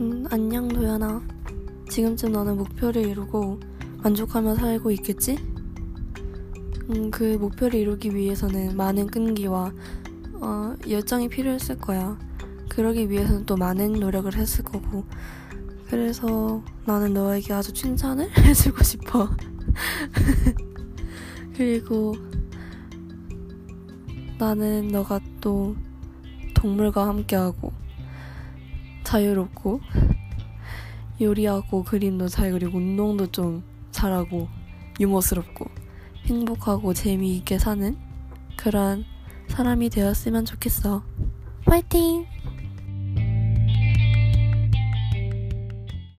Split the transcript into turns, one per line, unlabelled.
음, 안녕 도연아. 지금쯤 너는 목표를 이루고 만족하며 살고 있겠지? 음, 그 목표를 이루기 위해서는 많은 끈기와 어, 열정이 필요했을 거야. 그러기 위해서는 또 많은 노력을 했을 거고. 그래서 나는 너에게 아주 칭찬을 해주고 싶어. 그리고 나는 너가 또 동물과 함께하고 자유롭고 요리하고 그림도 잘 그리고 운동도 좀 잘하고 유머스럽고 행복하고 재미있게 사는 그런 사람이 되었으면 좋겠어. 화이팅!